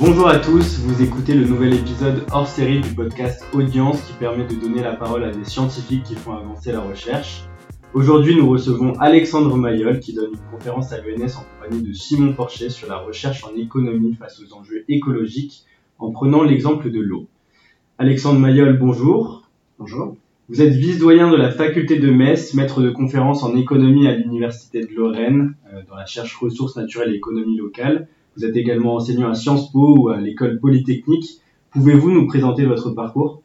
Bonjour à tous, vous écoutez le nouvel épisode hors série du podcast Audience qui permet de donner la parole à des scientifiques qui font avancer la recherche. Aujourd'hui, nous recevons Alexandre Mayol qui donne une conférence à l'ENS en compagnie de Simon Porcher sur la recherche en économie face aux enjeux écologiques en prenant l'exemple de l'eau. Alexandre Mayol, bonjour. Bonjour. Vous êtes vice-doyen de la faculté de Metz, maître de conférence en économie à l'université de Lorraine, euh, dans la recherche ressources naturelles et économie locale. Vous êtes également enseignant à Sciences Po ou à l'école polytechnique. Pouvez-vous nous présenter votre parcours?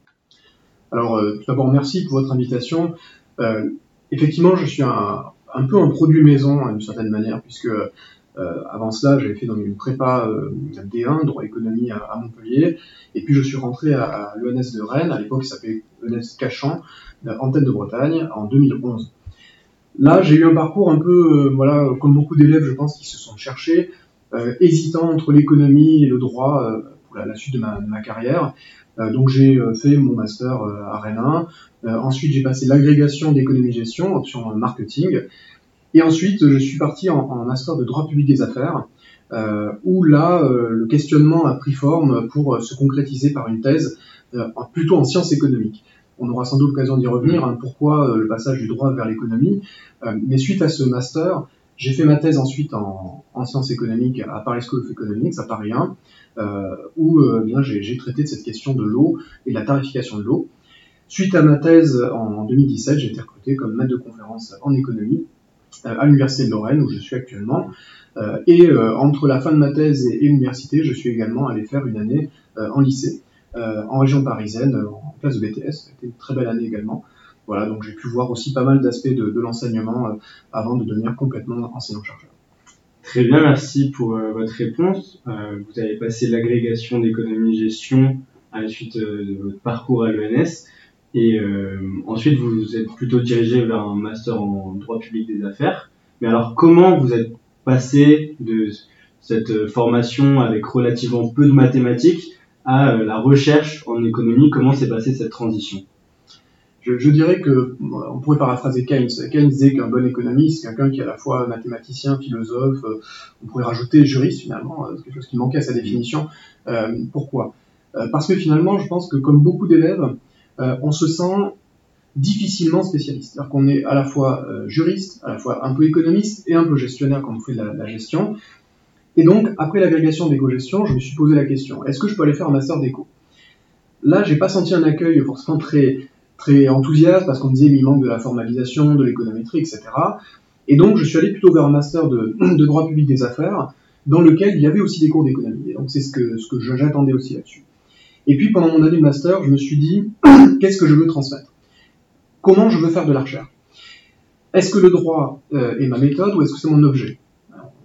Alors, euh, tout d'abord, merci pour votre invitation. Euh, effectivement, je suis un, peu un produit maison, d'une certaine manière, puisque euh, avant cela, j'avais fait dans une prépa euh, D1, droit économie à, Montpellier, et puis je suis rentré à, à l'ENS de Rennes, à l'époque ça s'appelait l'ENS Cachan, antenne de Bretagne, en 2011. Là, j'ai eu un parcours un peu, voilà, comme beaucoup d'élèves, je pense, qui se sont cherchés, hésitant entre l'économie et le droit pour la, suite de ma, de ma carrière. donc j'ai fait mon master à Rennes 1. ensuite, j'ai passé l'agrégation d'économie-gestion, option marketing. Et ensuite, je suis parti en, master de droit public des affaires, euh, où là, euh, le questionnement a pris forme pour se concrétiser par une thèse euh, plutôt en sciences économiques. On aura sans doute l'occasion d'y revenir, hein, pourquoi euh, le passage du droit vers l'économie. Euh, mais suite à ce master, j'ai fait ma thèse ensuite en, en, sciences économiques à Paris School of Economics, à Paris 1, où bien j'ai traité de cette question de l'eau et de la tarification de l'eau. Suite à ma thèse en 2017, j'ai été recruté comme maître de conférence en économie à l'université de Lorraine où je suis actuellement. Euh, et euh, entre la fin de ma thèse et, l'université, je suis également allé faire une année euh, en lycée, en région parisienne, en classe de BTS. C'était une très belle année également. Voilà, donc j'ai pu voir aussi pas mal d'aspects de, de l'enseignement avant de devenir complètement enseignant-chercheur. Très bien, merci pour euh, votre réponse. Euh, vous avez passé l'agrégation d'économie-gestion à la suite euh, de votre parcours à l'ENS. Et euh, ensuite, vous vous êtes plutôt dirigé vers un master en droit public des affaires. Mais alors, comment vous êtes passé de cette formation avec relativement peu de mathématiques à euh, la recherche en économie? Comment s'est passée cette transition? Je, dirais que on pourrait paraphraser Keynes. Keynes disait qu'un bon économiste, quelqu'un qui est à la fois mathématicien, philosophe, euh, on pourrait rajouter juriste finalement, euh, quelque chose qui manquait à sa définition. Euh, pourquoi? Parce que finalement, je pense que comme beaucoup d'élèves, on se sent difficilement spécialiste. C'est-à-dire qu'on est à la fois juriste, à la fois un peu économiste et un peu gestionnaire quand on fait de la, la gestion. Et donc, après l'agrégation d'éco-gestion, je me suis posé la question, est-ce que je peux aller faire un master d'éco? Là, j'ai pas senti un accueil forcément très, très enthousiaste parce qu'on me disait il manque de la formalisation, de l'économétrie, etc. Et donc, je suis allé plutôt vers un master de, droit public des affaires dans lequel il y avait aussi des cours d'économie. Donc, c'est ce que, ce que j'attendais aussi là-dessus. Et puis pendant mon année de master, je me suis dit, qu'est-ce que je veux transmettre? Comment je veux faire de la recherche? Est-ce que le droit euh, est ma méthode ou est-ce que c'est mon objet?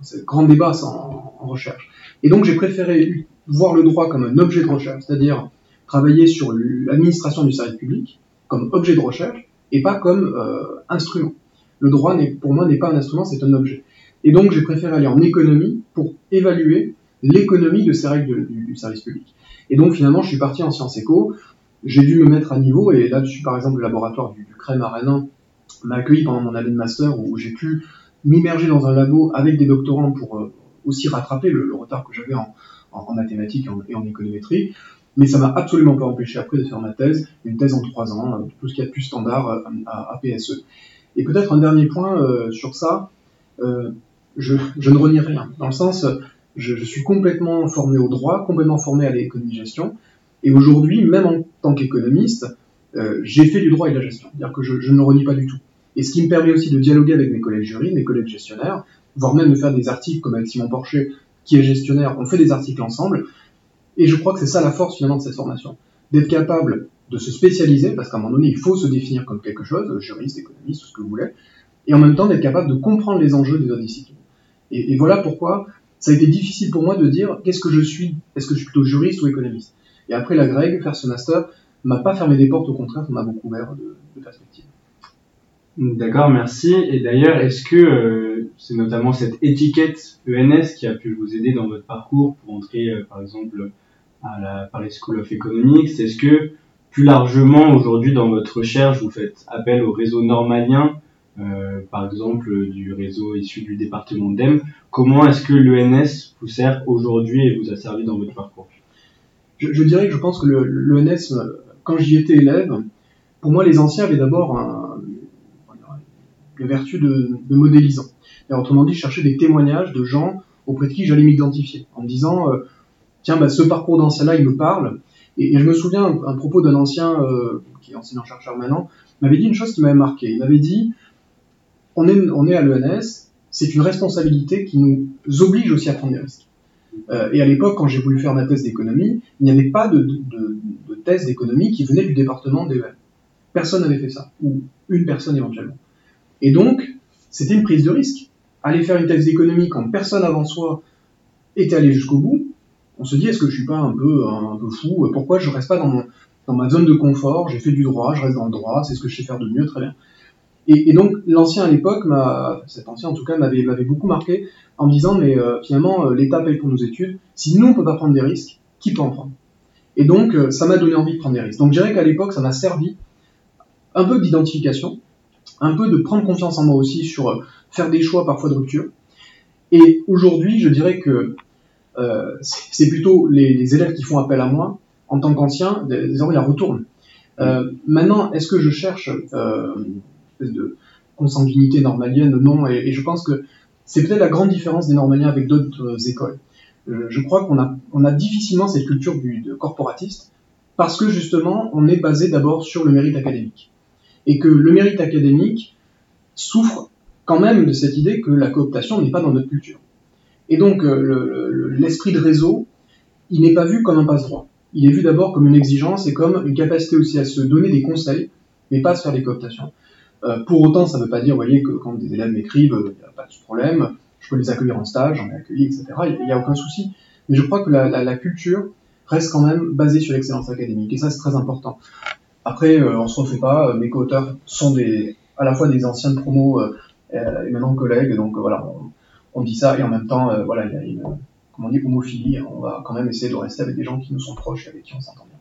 C'est grand débat en, recherche. Et donc j'ai préféré voir le droit comme un objet de recherche, c'est-à-dire travailler sur l'administration du service public comme objet de recherche et pas comme euh, instrument. Le droit, pour moi, n'est pas un instrument, c'est un objet. Et donc j'ai préféré aller en économie pour évaluer l'économie de ces règles du, service public. Et donc finalement, je suis parti en sciences éco. J'ai dû me mettre à niveau et là-dessus, par exemple, le laboratoire du, du CREM m'a accueilli pendant mon année de master où j'ai pu m'immerger dans un labo avec des doctorants pour euh, aussi rattraper le, retard que j'avais en, mathématiques et en, économétrie. Mais ça m'a absolument pas empêché après de faire ma thèse, une thèse en trois ans, euh, tout ce qu'il y a de plus standard euh, à, PSE. Et peut-être un dernier point euh, sur ça, je, ne renie rien, dans le sens, je, suis complètement formé au droit, complètement formé à l'économie-gestion, et aujourd'hui, même en tant qu'économiste, j'ai fait du droit et de la gestion, c'est-à-dire que je, je, ne renie pas du tout. Et ce qui me permet aussi de dialoguer avec mes collègues jurys, mes collègues gestionnaires, voire même de faire des articles comme avec Simon Porcher, qui est gestionnaire, on fait des articles ensemble, et je crois que c'est ça la force finalement de cette formation, d'être capable de se spécialiser, parce qu'à un moment donné, il faut se définir comme quelque chose, juriste, économiste, ce que vous voulez, et en même temps d'être capable de comprendre les enjeux des autres disciplines. Et, voilà pourquoi ça a été difficile pour moi de dire qu'est-ce que je suis, est-ce que je suis plutôt juriste ou économiste? Et après la Greg, faire ce master, m'a pas fermé des portes, au contraire, ça m'a beaucoup ouvert de perspectives. D'accord, merci. Et d'ailleurs, est-ce que euh, c'est notamment cette étiquette ENS qui a pu vous aider dans votre parcours pour entrer, euh, par exemple, à la Paris School of Economics? Est-ce que, plus largement, aujourd'hui, dans votre recherche, vous faites appel au réseau normalien euh, par exemple du réseau issu du département d'EM. Comment est-ce que l'ENS vous sert aujourd'hui et vous a servi dans votre parcours? Je, je, dirais que je pense que l'ENS, quand j'y étais élève, pour moi les anciens avaient d'abord un, la vertu de, modélisant. Et autrement dit, je cherchais des témoignages de gens auprès de qui j'allais m'identifier, en me disant, euh, tiens, bah, ce parcours d'ancien-là, il me parle. Et, je me souviens, un, propos d'un ancien, euh, qui est enseignant-chercheur maintenant, m'avait dit une chose qui m'avait marqué. Il m'avait dit, on est, à l'ENS, c'est une responsabilité qui nous oblige aussi à prendre des risques. Euh, et à l'époque, quand j'ai voulu faire ma thèse d'économie, il n'y avait pas de thèse d'économie qui venait du département d'EM. Personne n'avait fait ça, ou une personne éventuellement. Et donc, c'était une prise de risque aller faire une thèse d'économie quand personne avant soi était allé jusqu'au bout, on se dit est-ce que je suis pas un peu un peu fou? Pourquoi je reste pas dans, ma zone de confort? J'ai fait du droit, je reste dans le droit, c'est ce que je sais faire de mieux, très bien. Et, donc l'ancien à l'époque, cet ancien en tout cas m'avait m'avait beaucoup marqué en me disant mais euh, finalement euh, l'État paye pour nos études. Si nous on peut pas prendre des risques, qui peut en prendre? Et donc euh, ça m'a donné envie de prendre des risques. Donc je dirais qu'à l'époque ça m'a servi un peu d'identification, un peu de prendre confiance en moi aussi sur faire des choix parfois de rupture. Et aujourd'hui, je dirais que euh, c'est plutôt les, élèves qui font appel à moi en tant qu'ancien, désormais la retournent. Euh, maintenant, est-ce que je cherche euh, une espèce de consanguinité normalienne Non, et, je pense que c'est peut-être la grande différence des normaliens avec d'autres écoles. Euh, je crois qu'on a, on a difficilement cette culture du, de corporatiste parce que justement, on est basé d'abord sur le mérite académique. Et que le mérite académique souffre quand même de cette idée que la cooptation n'est pas dans notre culture. Et donc euh, l'esprit de réseau, il n'est pas vu comme un passe-droit. Il est vu d'abord comme une exigence et comme une capacité aussi à se donner des conseils, mais pas à se faire des cooptations. Euh, pour autant, ça ne veut pas dire, vous voyez, que quand des élèves m'écrivent, il n'y a pas de problème, je peux les accueillir en stage, j'en ai accueilli, etc. Il n'y a aucun souci. Mais je crois que la culture reste quand même basée sur l'excellence académique, et ça c'est très important. Après, euh, on se refait pas, mes co-auteurs sont des, à la fois des anciens de promo euh, euh, et maintenant collègues. Donc euh, voilà, on, dit ça et en même temps, euh, voilà, il y a une, comment on dit, homophilie. On va quand même essayer de rester avec des gens qui nous sont proches et avec qui on s'entend bien.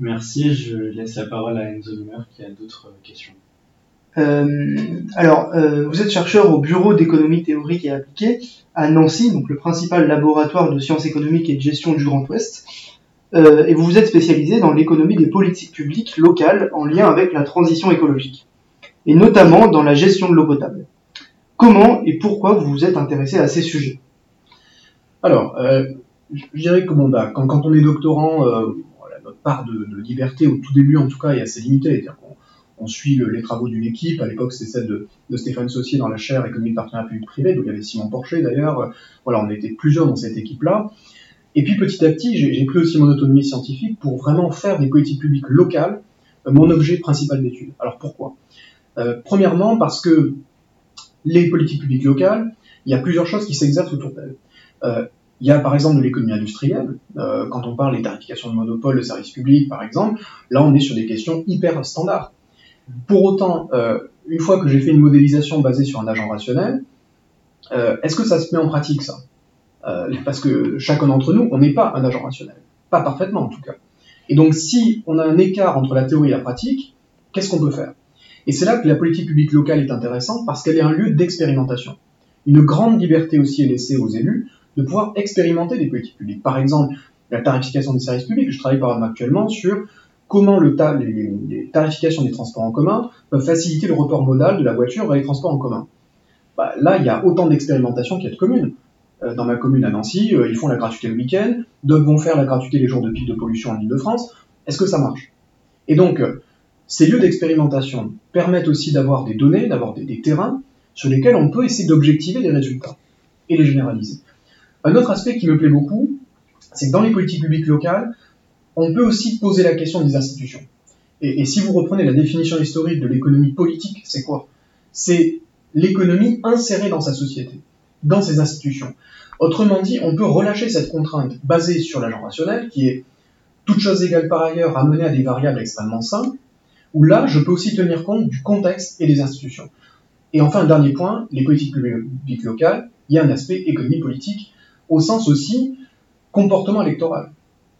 Merci. Je laisse la parole à Enzo Lumer qui a d'autres questions. Euh, alors, euh, vous êtes chercheur au Bureau d'économie théorique et appliquée à Nancy, donc le principal laboratoire de sciences économiques et de gestion du Grand Ouest, euh, et vous vous êtes spécialisé dans l'économie des politiques publiques locales en lien avec la transition écologique et notamment dans la gestion de l'eau potable. Comment et pourquoi vous vous êtes intéressé à ces sujets? Alors, euh, je dirais que bon, bah, quand, quand on est doctorant, euh, notre part de, liberté au tout début en tout cas est assez limitée. On suit le, les travaux d'une équipe. À l'époque, c'était celle de, de, Stéphane Saucier dans la chaire économie de partenariat public-privé, donc il y avait Simon Porcher d'ailleurs. Voilà, on était plusieurs dans cette équipe-là. Et puis petit à petit, j'ai pris aussi mon autonomie scientifique pour vraiment faire des politiques publiques locales euh, mon objet principal d'étude. Alors pourquoi? Euh, premièrement, parce que les politiques publiques locales, il y a plusieurs choses qui s'exercent autour d'elles. Euh, il y a par exemple de l'économie industrielle, euh, quand on parle des tarifications de monopole, de services publics par exemple, là on est sur des questions hyper standards. Pour autant, euh, une fois que j'ai fait une modélisation basée sur un agent rationnel, euh, est-ce que ça se met en pratique ça? Parce que chacun d'entre nous, on n'est pas un agent rationnel, pas parfaitement en tout cas. Et donc si on a un écart entre la théorie et la pratique, qu'est-ce qu'on peut faire? Et c'est là que la politique publique locale est intéressante parce qu'elle est un lieu d'expérimentation. Une grande liberté aussi est laissée aux élus de pouvoir expérimenter des politiques publiques. Par exemple, la tarification des services publics. Je travaille par exemple actuellement sur comment les, tarifications des transports en commun peuvent faciliter le report modal de la voiture vers les transports en commun. Bah, là, il y a autant d'expérimentation qu'il y a de communes. Euh, dans ma commune à Nancy, euh, ils font la gratuité le week-end, d'autres vont faire la gratuité les jours de pic de pollution en Ile-de-France. Est-ce que ça marche? Et donc, euh, ces lieux d'expérimentation permettent aussi d'avoir des données, d'avoir des, terrains sur lesquels on peut essayer d'objectiver les résultats et les généraliser. Un autre aspect qui me plaît beaucoup, c'est que dans les politiques publiques locales, on peut aussi poser la question des institutions. Et si vous reprenez la définition historique de l'économie politique, c'est quoi? C'est l'économie insérée dans sa société, dans ses institutions. Autrement dit, on peut relâcher cette contrainte basée sur l'agent rationnel, qui est toute chose égale par ailleurs amenée à des variables extrêmement simples, où là, je peux aussi tenir compte du contexte et des institutions. Et enfin, dernier point, les politiques publiques locales, il y a un aspect économie politique, au sens aussi comportement électoral.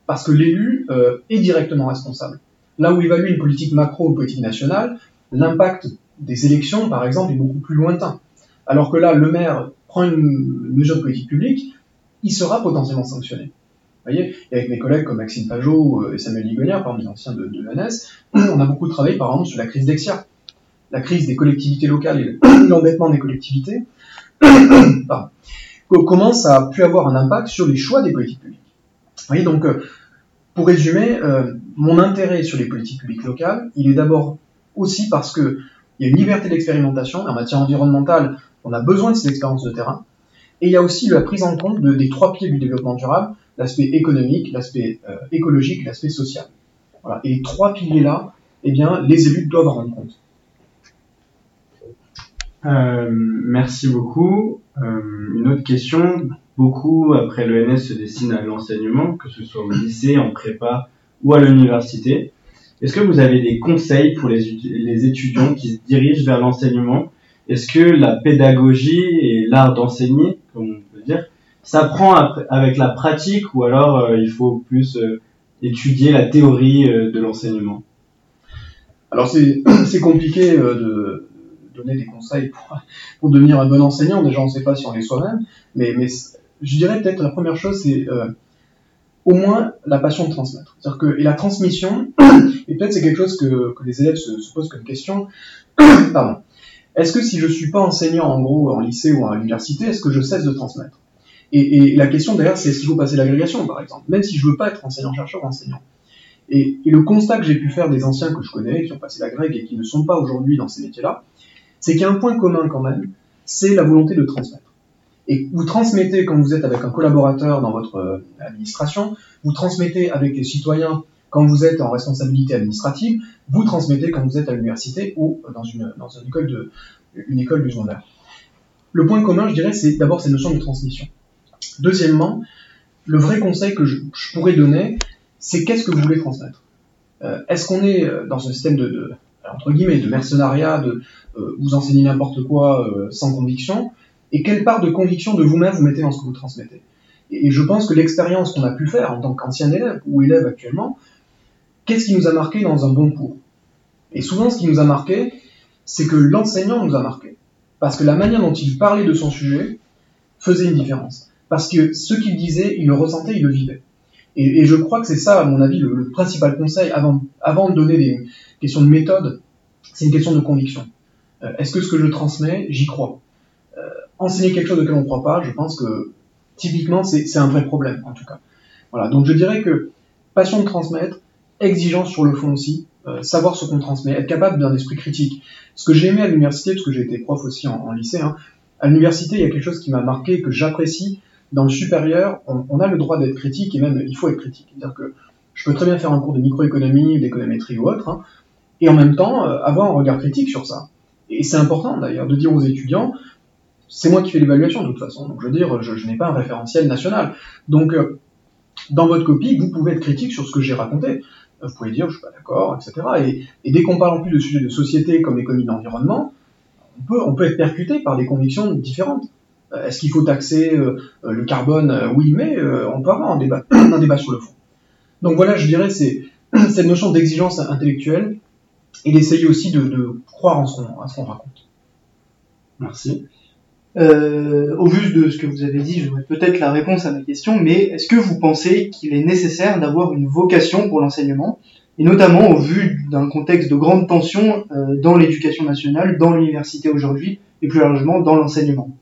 Parce que l'élu euh, est directement responsable. Là où évalue une politique macro ou politique nationale, l'impact des élections, par exemple, est beaucoup plus lointain. Alors que là, le maire prend une mesure de politique publique, il sera potentiellement sanctionné. Vous voyez, et avec mes collègues comme Maxime Pajot euh, et Samuel Ligonière, parmi les anciens de, de on a beaucoup travaillé par exemple sur la crise d'Exia, la crise des collectivités locales et l'endettement des collectivités, commence à pu avoir un impact sur les choix des politiques publiques? Vous voyez, donc, euh, pour résumer, euh, mon intérêt sur les politiques publiques locales, il est d'abord aussi parce que il y a une liberté d'expérimentation. En matière environnementale, on a besoin de ces expériences de terrain. Et il y a aussi la prise en compte de, des trois pieds du développement durable, l'aspect économique, l'aspect euh, écologique, l'aspect social. Voilà. Et les trois piliers-là, eh bien, les élus doivent en rendre compte. Euh, merci beaucoup. Euh, une autre question. Beaucoup, après l'ENS, se destinent à l'enseignement, que ce soit au lycée, en prépa ou à l'université. Est-ce que vous avez des conseils pour les étudiants qui se dirigent vers l'enseignement Est-ce que la pédagogie et l'art d'enseigner, comme on peut dire, s'apprend avec la pratique ou alors euh, il faut plus euh, étudier la théorie euh, de l'enseignement? Alors c'est compliqué de donner des conseils pour, pour, devenir un bon enseignant. Déjà, on ne sait pas si on est soi-même, mais, mais je dirais peut-être la première chose, c'est au moins la passion de transmettre. C'est-à-dire que et la transmission, et peut-être c'est quelque chose que, les élèves se, se, posent comme question. Pardon. Est-ce que si je suis pas enseignant en gros en lycée ou à l'université, est-ce que je cesse de transmettre? Et, la question derrière, c'est est-ce qu'il faut passer l'agrégation, par exemple, même si je veux pas être enseignant-chercheur enseignant. Et, et, le constat que j'ai pu faire des anciens que je connais, qui ont passé l'agrég et qui ne sont pas aujourd'hui dans ces métiers-là, c'est qu'il y a un point commun quand même, c'est la volonté de transmettre. Et vous transmettez quand vous êtes avec un collaborateur dans votre euh, administration, vous transmettez avec les citoyens quand vous êtes en responsabilité administrative, vous transmettez quand vous êtes à l'université ou dans une, école de une secondaire. Le point commun, je dirais, c'est d'abord cette notion de transmission. Deuxièmement, le vrai conseil que je, pourrais donner, c'est qu'est-ce que vous voulez transmettre? Euh, Est-ce qu'on est euh, dans un système de, entre guillemets de mercenariat, de euh, vous enseigner n'importe quoi sans conviction, et quelle part de conviction de vous-même vous mettez dans ce que vous transmettez? Et, et je pense que l'expérience qu'on a pu faire en tant qu'ancien élève ou élève actuellement, qu'est-ce qui nous a marqué dans un bon cours? Et souvent, ce qui nous a marqué, c'est que l'enseignant nous a marqué, parce que la manière dont il parlait de son sujet faisait une différence parce que ce qu'il disait, il le ressentait, il le vivait. Et, je crois que c'est ça, à mon avis, le, principal conseil avant, avant de donner des questions de méthode, c'est une question de conviction. Euh, Est-ce que ce que je transmets, j'y crois? Euh, Enseigner quelque chose auquel on ne croit pas, je pense que typiquement, c'est un vrai problème, en tout cas. Voilà, donc je dirais que passion de transmettre, exigence sur le fond aussi, euh, savoir ce qu'on transmet, être capable d'un esprit critique. Ce que j'ai aimé à l'université, parce que j'ai été prof aussi en, lycée, hein, à l'université, il y a quelque chose qui m'a marqué, que j'apprécie, dans le supérieur, on, a le droit d'être critique et même il faut être critique. C'est-à-dire que je peux très bien faire un cours de microéconomie, d'économétrie ou autre, hein, et en même temps euh, avoir un regard critique sur ça. Et c'est important d'ailleurs de dire aux étudiants, c'est moi qui fais l'évaluation de toute façon, donc je veux dire, je, je n'ai pas un référentiel national. Donc euh, dans votre copie, vous pouvez être critique sur ce que j'ai raconté. Vous pouvez dire, je suis pas d'accord, etc. Et, dès qu'on parle en plus de sujets de société comme l'économie d'environnement, on peut, on peut être percuté par des convictions différentes. Euh, est-ce qu'il faut taxer euh, euh, le carbone? Oui, mais on peut avoir un débat, un débat sur le fond. Donc voilà, je dirais, c'est cette notion d'exigence intellectuelle et d'essayer aussi de, de, croire en ce qu'on raconte. Merci. Euh, au vu de ce que vous avez dit, j'aurais peut-être la réponse à ma question, mais est-ce que vous pensez qu'il est nécessaire d'avoir une vocation pour l'enseignement, et notamment au vu d'un contexte de grande tension euh, dans l'éducation nationale, dans l'université aujourd'hui, et plus largement dans l'enseignement?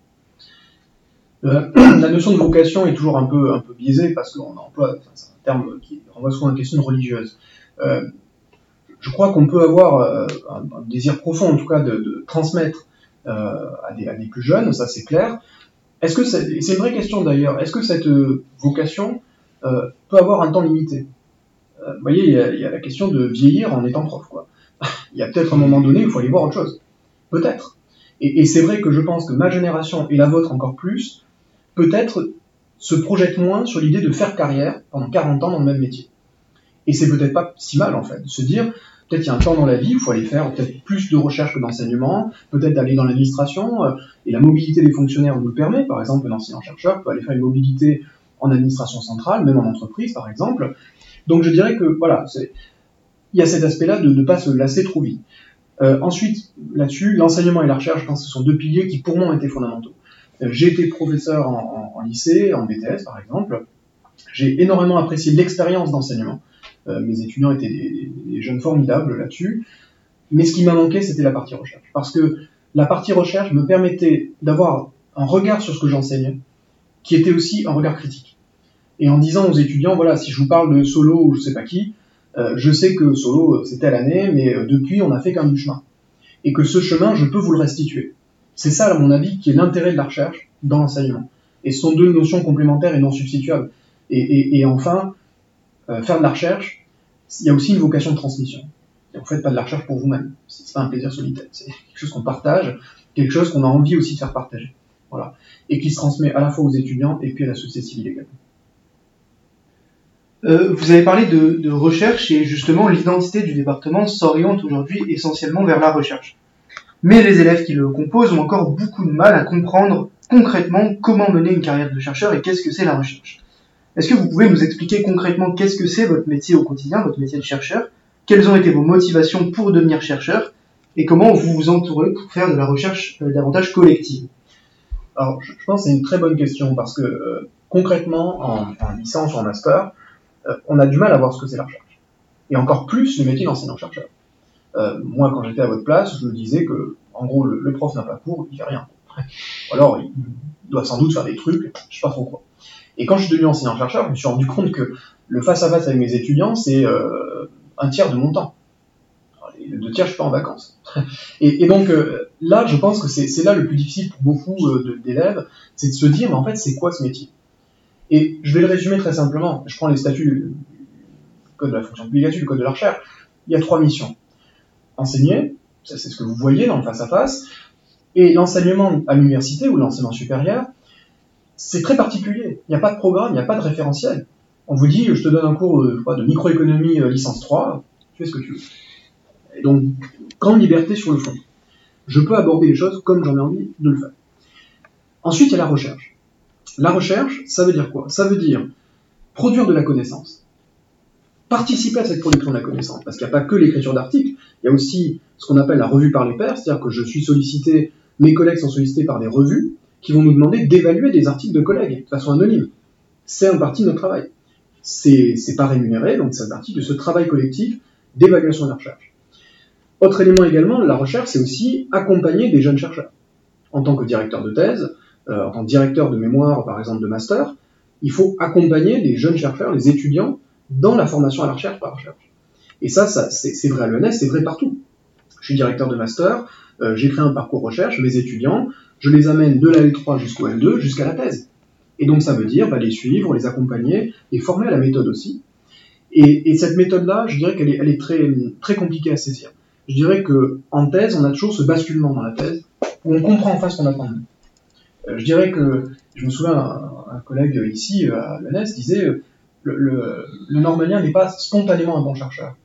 Euh, la notion de vocation est toujours un peu, biaisée parce qu'on emploie, c'est un terme qui renvoie souvent à une question religieuse. Je crois qu'on peut avoir un, désir profond, en tout cas, de, transmettre à, des, à, des, plus jeunes, ça c'est clair. Est-ce que c'est, une vraie question d'ailleurs, est-ce que cette vocation euh, peut avoir un temps limité? Vous voyez, il y, a, la question de vieillir en étant prof. Quoi. il y a peut-être un moment donné où il faut aller voir autre chose. Peut-être. Et, c'est vrai que je pense que ma génération et la vôtre encore plus peut-être se projette moins sur l'idée de faire carrière pendant 40 ans dans le même métier. Et c'est peut-être pas si mal en fait, de se dire, peut-être il y a un temps dans la vie où il faut aller faire peut-être plus de recherche que d'enseignement, peut-être aller dans l'administration, euh, et la mobilité des fonctionnaires nous le permet, par exemple un enseignant-chercheur peut aller faire une mobilité en administration centrale, même en entreprise par exemple. Donc je dirais que voilà, il y a cet aspect-là de ne pas se lasser trop vite. Euh, ensuite, là-dessus, l'enseignement et la recherche, je pense que ce sont deux piliers qui pour moi ont été fondamentaux. Euh, j'ai été professeur en, en, lycée, en BTS par exemple. J'ai énormément apprécié l'expérience d'enseignement. Euh, mes étudiants étaient des, jeunes formidables là-dessus. Mais ce qui m'a manqué, c'était la partie recherche. Parce que la partie recherche me permettait d'avoir un regard sur ce que j'enseignais, qui était aussi un regard critique. Et en disant aux étudiants, voilà, si je vous parle de Solo ou je sais pas qui, euh, je sais que Solo, c'était l'année, mais euh, depuis, on a fait qu'un du chemin. Et que ce chemin, je peux vous le restituer. C'est ça, à mon avis, qui est l'intérêt de la recherche dans l'enseignement. Et ce sont deux notions complémentaires et non substituables. Et, et enfin, euh, faire de la recherche, il y a aussi une vocation de transmission. Vous faites pas de la recherche pour vous-même. C'est pas un plaisir solitaire. C'est quelque chose qu'on partage, quelque chose qu'on a envie aussi de faire partager. Voilà. Et qui se transmet à la fois aux étudiants et puis à la société civile également. Euh, vous avez parlé de, recherche et justement l'identité du département s'oriente aujourd'hui essentiellement vers la recherche. Mais les élèves qui le composent ont encore beaucoup de mal à comprendre concrètement comment mener une carrière de chercheur et qu'est-ce que c'est la recherche. Est-ce que vous pouvez nous expliquer concrètement qu'est-ce que c'est votre métier au quotidien, votre métier de chercheur? Quelles ont été vos motivations pour devenir chercheur? Et comment vous vous entourez pour faire de la recherche euh, davantage collective? Alors, je pense que c'est une très bonne question parce que euh, concrètement, en, en licence ou en master, euh, on a du mal à voir ce que c'est la recherche. Et encore plus le métier d'enseignant-chercheur. Euh, moi, quand j'étais à votre place, je me disais que, en gros, le, le prof n'a pas cours, il fait rien. Ou alors, il doit sans doute faire des trucs, je sais pas trop quoi. Et quand je suis devenu enseignant-chercheur, je me suis rendu compte que le face-à-face avec mes étudiants, c'est euh, un tiers de mon temps. Les deux tiers, je suis pas en vacances. et, donc, euh, là, je pense que c'est là le plus difficile pour beaucoup euh, d'élèves, c'est de se dire, mais en fait, c'est quoi ce métier? Et je vais le résumer très simplement. Je prends les statuts du code de la fonction publique, du code de la recherche. Il y a trois missions. Enseigner, ça c'est ce que vous voyez dans le face-à-face, et l'enseignement à l'université ou l'enseignement supérieur, c'est très particulier. Il n'y a pas de programme, il n'y a pas de référentiel. On vous dit, je te donne un cours de, microéconomie licence 3, tu fais ce que tu veux. Et donc, grande liberté sur le fond. Je peux aborder les choses comme j'en ai envie de le faire. Ensuite, il y a la recherche. La recherche, ça veut dire quoi? Ça veut dire produire de la connaissance, participer à cette production de la connaissance, parce qu'il n'y a pas que l'écriture d'articles, il y a aussi ce qu'on appelle la revue par les pairs, c'est-à-dire que je suis sollicité, mes collègues sont sollicités par des revues qui vont nous demander d'évaluer des articles de collègues de façon anonyme. C'est un partie de notre travail. C'est pas rémunéré, donc c'est partie de ce travail collectif d'évaluation de la recherche. Autre élément également, la recherche, c'est aussi accompagner des jeunes chercheurs. En tant que directeur de thèse, euh, en tant que directeur de mémoire, par exemple de master, il faut accompagner les jeunes chercheurs, les étudiants, dans la formation à la recherche par recherche. Et ça, ça c'est vrai à l'ENS, c'est vrai partout. Je suis directeur de master, euh, j'ai créé un parcours recherche, mes étudiants, je les amène de la L3 jusqu'au L2, jusqu'à la thèse. Et donc ça veut dire bah, les suivre, les accompagner, les former à la méthode aussi. Et, et cette méthode-là, je dirais qu'elle est, très, compliquée à saisir. Je dirais que en thèse, on a toujours ce basculement dans la thèse, où on comprend enfin ce qu'on attend de nous. Euh, je dirais que, je me souviens, un, collègue ici euh, à l'ENS disait, euh, le, le, le normalien n'est pas spontanément un bon chercheur.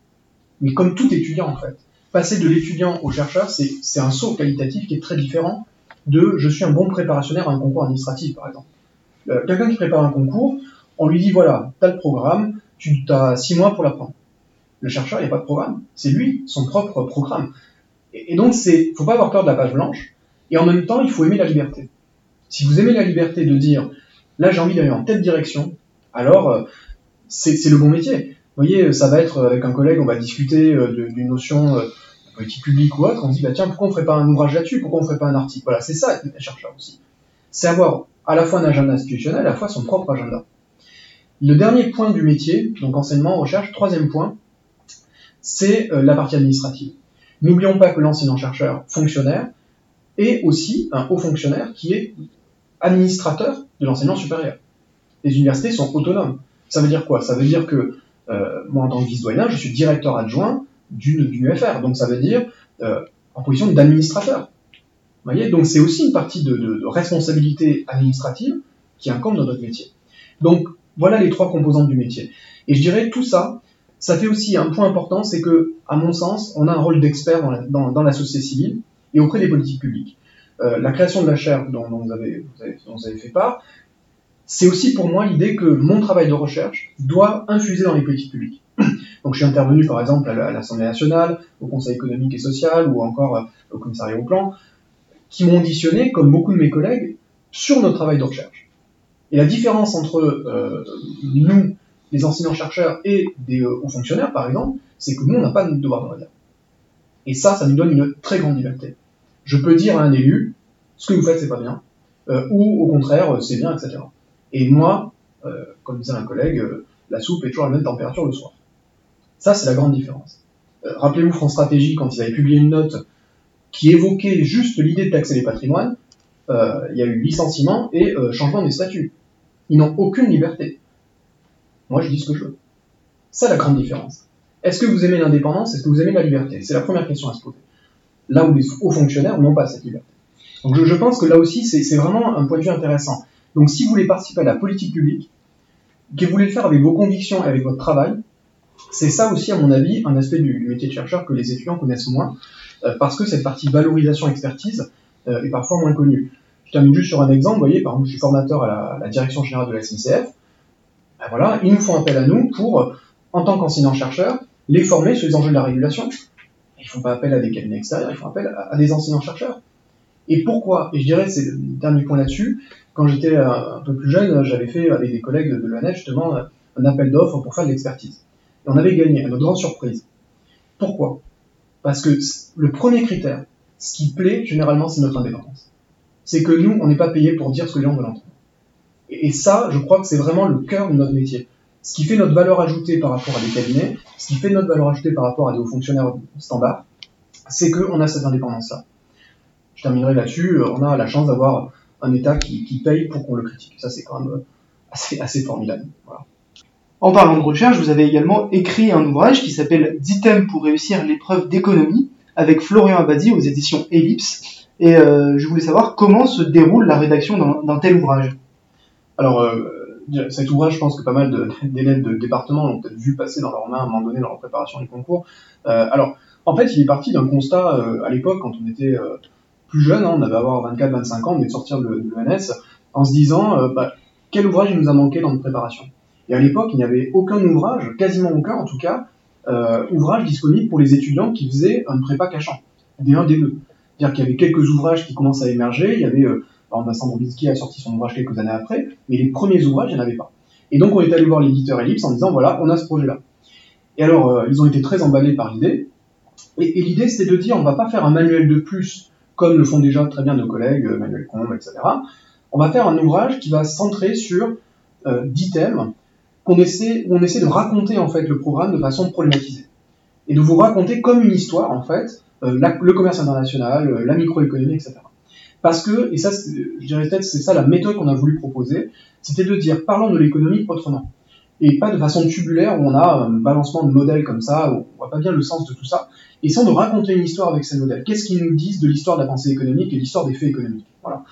Mais comme tout étudiant, en fait. Passer de l'étudiant au chercheur, c'est un saut qualitatif qui est très différent de je suis un bon préparationnaire à un concours administratif, par exemple. Euh, Quelqu'un qui prépare un concours, on lui dit voilà, tu as le programme, tu as six mois pour l'apprendre. Le chercheur, il n'y a pas de programme. C'est lui, son propre programme. Et, et donc, c'est, faut pas avoir peur de la page blanche. Et en même temps, il faut aimer la liberté. Si vous aimez la liberté de dire, là j'ai envie d'aller en telle direction, alors euh, c'est le bon métier. Vous voyez, ça va être avec un collègue, on va discuter euh, d'une notion euh, politique publique ou autre, on dit, bah tiens, pourquoi on ferait pas un ouvrage là-dessus, pourquoi on ferait pas un article? Voilà, c'est ça être chercheur aussi. C'est avoir à la fois un agenda institutionnel, à la fois son propre agenda. Le dernier point du métier, donc enseignement, recherche, troisième point, c'est la partie administrative. N'oublions pas que l'enseignant-chercheur fonctionnaire est aussi un haut fonctionnaire qui est administrateur de l'enseignement supérieur. Les universités sont autonomes. Ça veut dire quoi? Ça veut dire que euh, moi, en tant que vice-doyen, je suis directeur adjoint d'une UFR. Donc ça veut dire euh, en position d'administrateur. Voyez? Donc c'est aussi une partie de, responsabilité administrative qui incombe dans notre métier. Donc voilà les trois composantes du métier. Et je dirais tout ça, ça fait aussi un point important, c'est que, à mon sens, on a un rôle d'expert dans, la société civile et auprès des politiques publiques. Euh, la création de la chaire dont vous avez fait part, c'est aussi pour moi l'idée que mon travail de recherche doit infuser dans les politiques publiques. Donc je suis intervenu par exemple à l'Assemblée nationale, au Conseil économique et social ou encore euh, au commissariat au plan, qui m'ont auditionné, comme beaucoup de mes collègues, sur notre travail de recherche. Et la différence entre euh, nous, les enseignants-chercheurs, et des euh, hauts fonctionnaires, par exemple, c'est que nous, on n'a pas de devoir de regard. Et ça, ça nous donne une très grande liberté. Je peux dire à un élu, ce que vous faites, c'est pas bien, ou au contraire, c'est bien, etc. Et moi, comme disait un collègue, la soupe est toujours à la même température le soir. Ça, c'est la grande différence. Rappelez-vous France Stratégie, quand ils avaient publié une note qui évoquait juste l'idée de taxer les patrimoines, il y a eu licenciement et changement des statuts. Ils n'ont aucune liberté. Moi, je dis ce que je veux. C'est la grande différence. Est-ce que vous aimez l'indépendance? Est-ce que vous aimez la liberté? C'est la première question à se poser. Là où les hauts fonctionnaires n'ont pas cette liberté. Donc je, pense que là aussi, c'est vraiment un point de vue intéressant. Donc si vous voulez participer à la politique publique, que vous voulez le faire avec vos convictions et avec votre travail, c'est ça aussi, à mon avis, un aspect du, métier de chercheur que les étudiants connaissent moins, euh, parce que cette partie valorisation expertise euh, est parfois moins connue. Je termine juste sur un exemple, vous voyez, par exemple, je suis formateur à la, direction générale de la SNCF, ben voilà, ils nous font appel à nous pour, en tant qu'enseignants-chercheurs, les former sur les enjeux de la régulation. Ils font pas appel à des cabinets extérieurs, ils font appel à des enseignants-chercheurs. Et pourquoi? Et je dirais, c'est le dernier point là-dessus, quand j'étais un peu plus jeune, j'avais fait avec des collègues de l'ANET justement un appel d'offres pour faire de l'expertise. Et on avait gagné, à notre grande surprise. Pourquoi? Parce que le premier critère, ce qui plaît généralement, c'est notre indépendance. C'est que nous, on n'est pas payé pour dire ce que les gens veulent entendre. Et ça, je crois que c'est vraiment le cœur de notre métier. Ce qui fait notre valeur ajoutée par rapport à des cabinets, ce qui fait notre valeur ajoutée par rapport à des hauts fonctionnaires standards, c'est qu'on a cette indépendance-là je terminerai là-dessus. Euh, on a la chance d'avoir un État qui, paye pour qu'on le critique. Ça, c'est quand même euh, assez, formidable. En parlant de recherche, vous avez également écrit un ouvrage qui s'appelle 10 thèmes pour réussir l'épreuve d'économie avec Florian Abadi aux éditions Ellipse. Et euh, je voulais savoir comment se déroule la rédaction d'un tel ouvrage. Alors, cet ouvrage, je pense que pas mal d'élèves de, département l'ont peut-être vu passer dans leurs mains à un moment donné dans leur préparation du concours. alors, en fait, il est parti d'un constat à l'époque, quand on était plus jeune, hein, on avait avoir 24-25 ans, on venait de sortir de, l'ENS, en se disant euh, bah, quel ouvrage il nous a manqué dans notre préparation? Et à l'époque, il n'y avait aucun ouvrage, quasiment aucun en tout cas, euh, ouvrage disponible pour les étudiants qui faisaient un prépa cachant, des 1, des 2. C'est-à-dire qu'il y avait quelques ouvrages qui commencent à émerger, il y avait, euh, Vincent Drobitsky a sorti son ouvrage quelques années après, mais les premiers ouvrages, il n'y en avait pas. Et donc on est allé voir l'éditeur Ellipse en disant, voilà, on a ce projet-là. Et alors, euh, ils ont été très emballés par l'idée, et, et l'idée c'était de dire, on va pas faire un manuel de plus comme le font déjà très bien nos collègues, euh, Manuel Combe, etc. On va faire un ouvrage qui va centrer sur euh, 10 thèmes qu'on essaie, on essaie de raconter en fait le programme de façon problématisée et de vous raconter comme une histoire en fait euh, le commerce international, euh, la microéconomie, etc. Parce que, et ça, je dirais peut-être c'est ça la méthode qu'on a voulu proposer, c'était de dire parlons de l'économie autrement et pas de façon tubulaire où on a un balancement de modèles comme ça, où on voit pas bien le sens de tout ça, et sans de raconter une histoire avec ces modèles. Qu'est-ce qu'ils nous disent de l'histoire de la pensée économique et l'histoire des faits économiques? Voilà.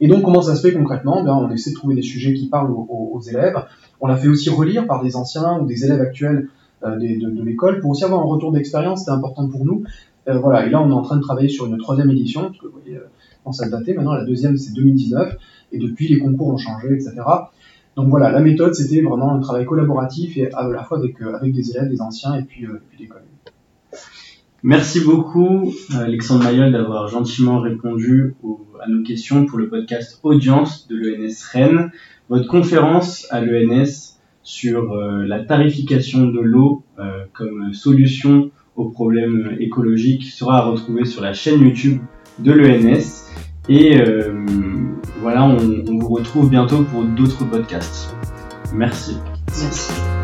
Et donc comment ça se fait concrètement? Ben, On essaie de trouver des sujets qui parlent aux, élèves. On l'a fait aussi relire par des anciens ou des élèves actuels euh, de, l'école pour aussi avoir un retour d'expérience, c'était important pour nous. Euh, voilà, et là on est en train de travailler sur une troisième édition, parce que vous voyez, on s'est daté, maintenant la deuxième c'est 2019, et depuis les concours ont changé, etc. Donc voilà, la méthode, c'était vraiment un travail collaboratif et à la fois avec, euh, avec des élèves, des anciens et puis, collègues. Merci beaucoup, Alexandre Mayol, d'avoir gentiment répondu à nos questions pour le podcast Audience de l'ENS Rennes. Votre conférence à l'ENS sur euh, la tarification de l'eau comme solution aux problèmes écologiques sera à retrouver sur la chaîne YouTube de l'ENS. Et voilà, on, vous retrouve bientôt pour d'autres podcasts. Merci. Merci.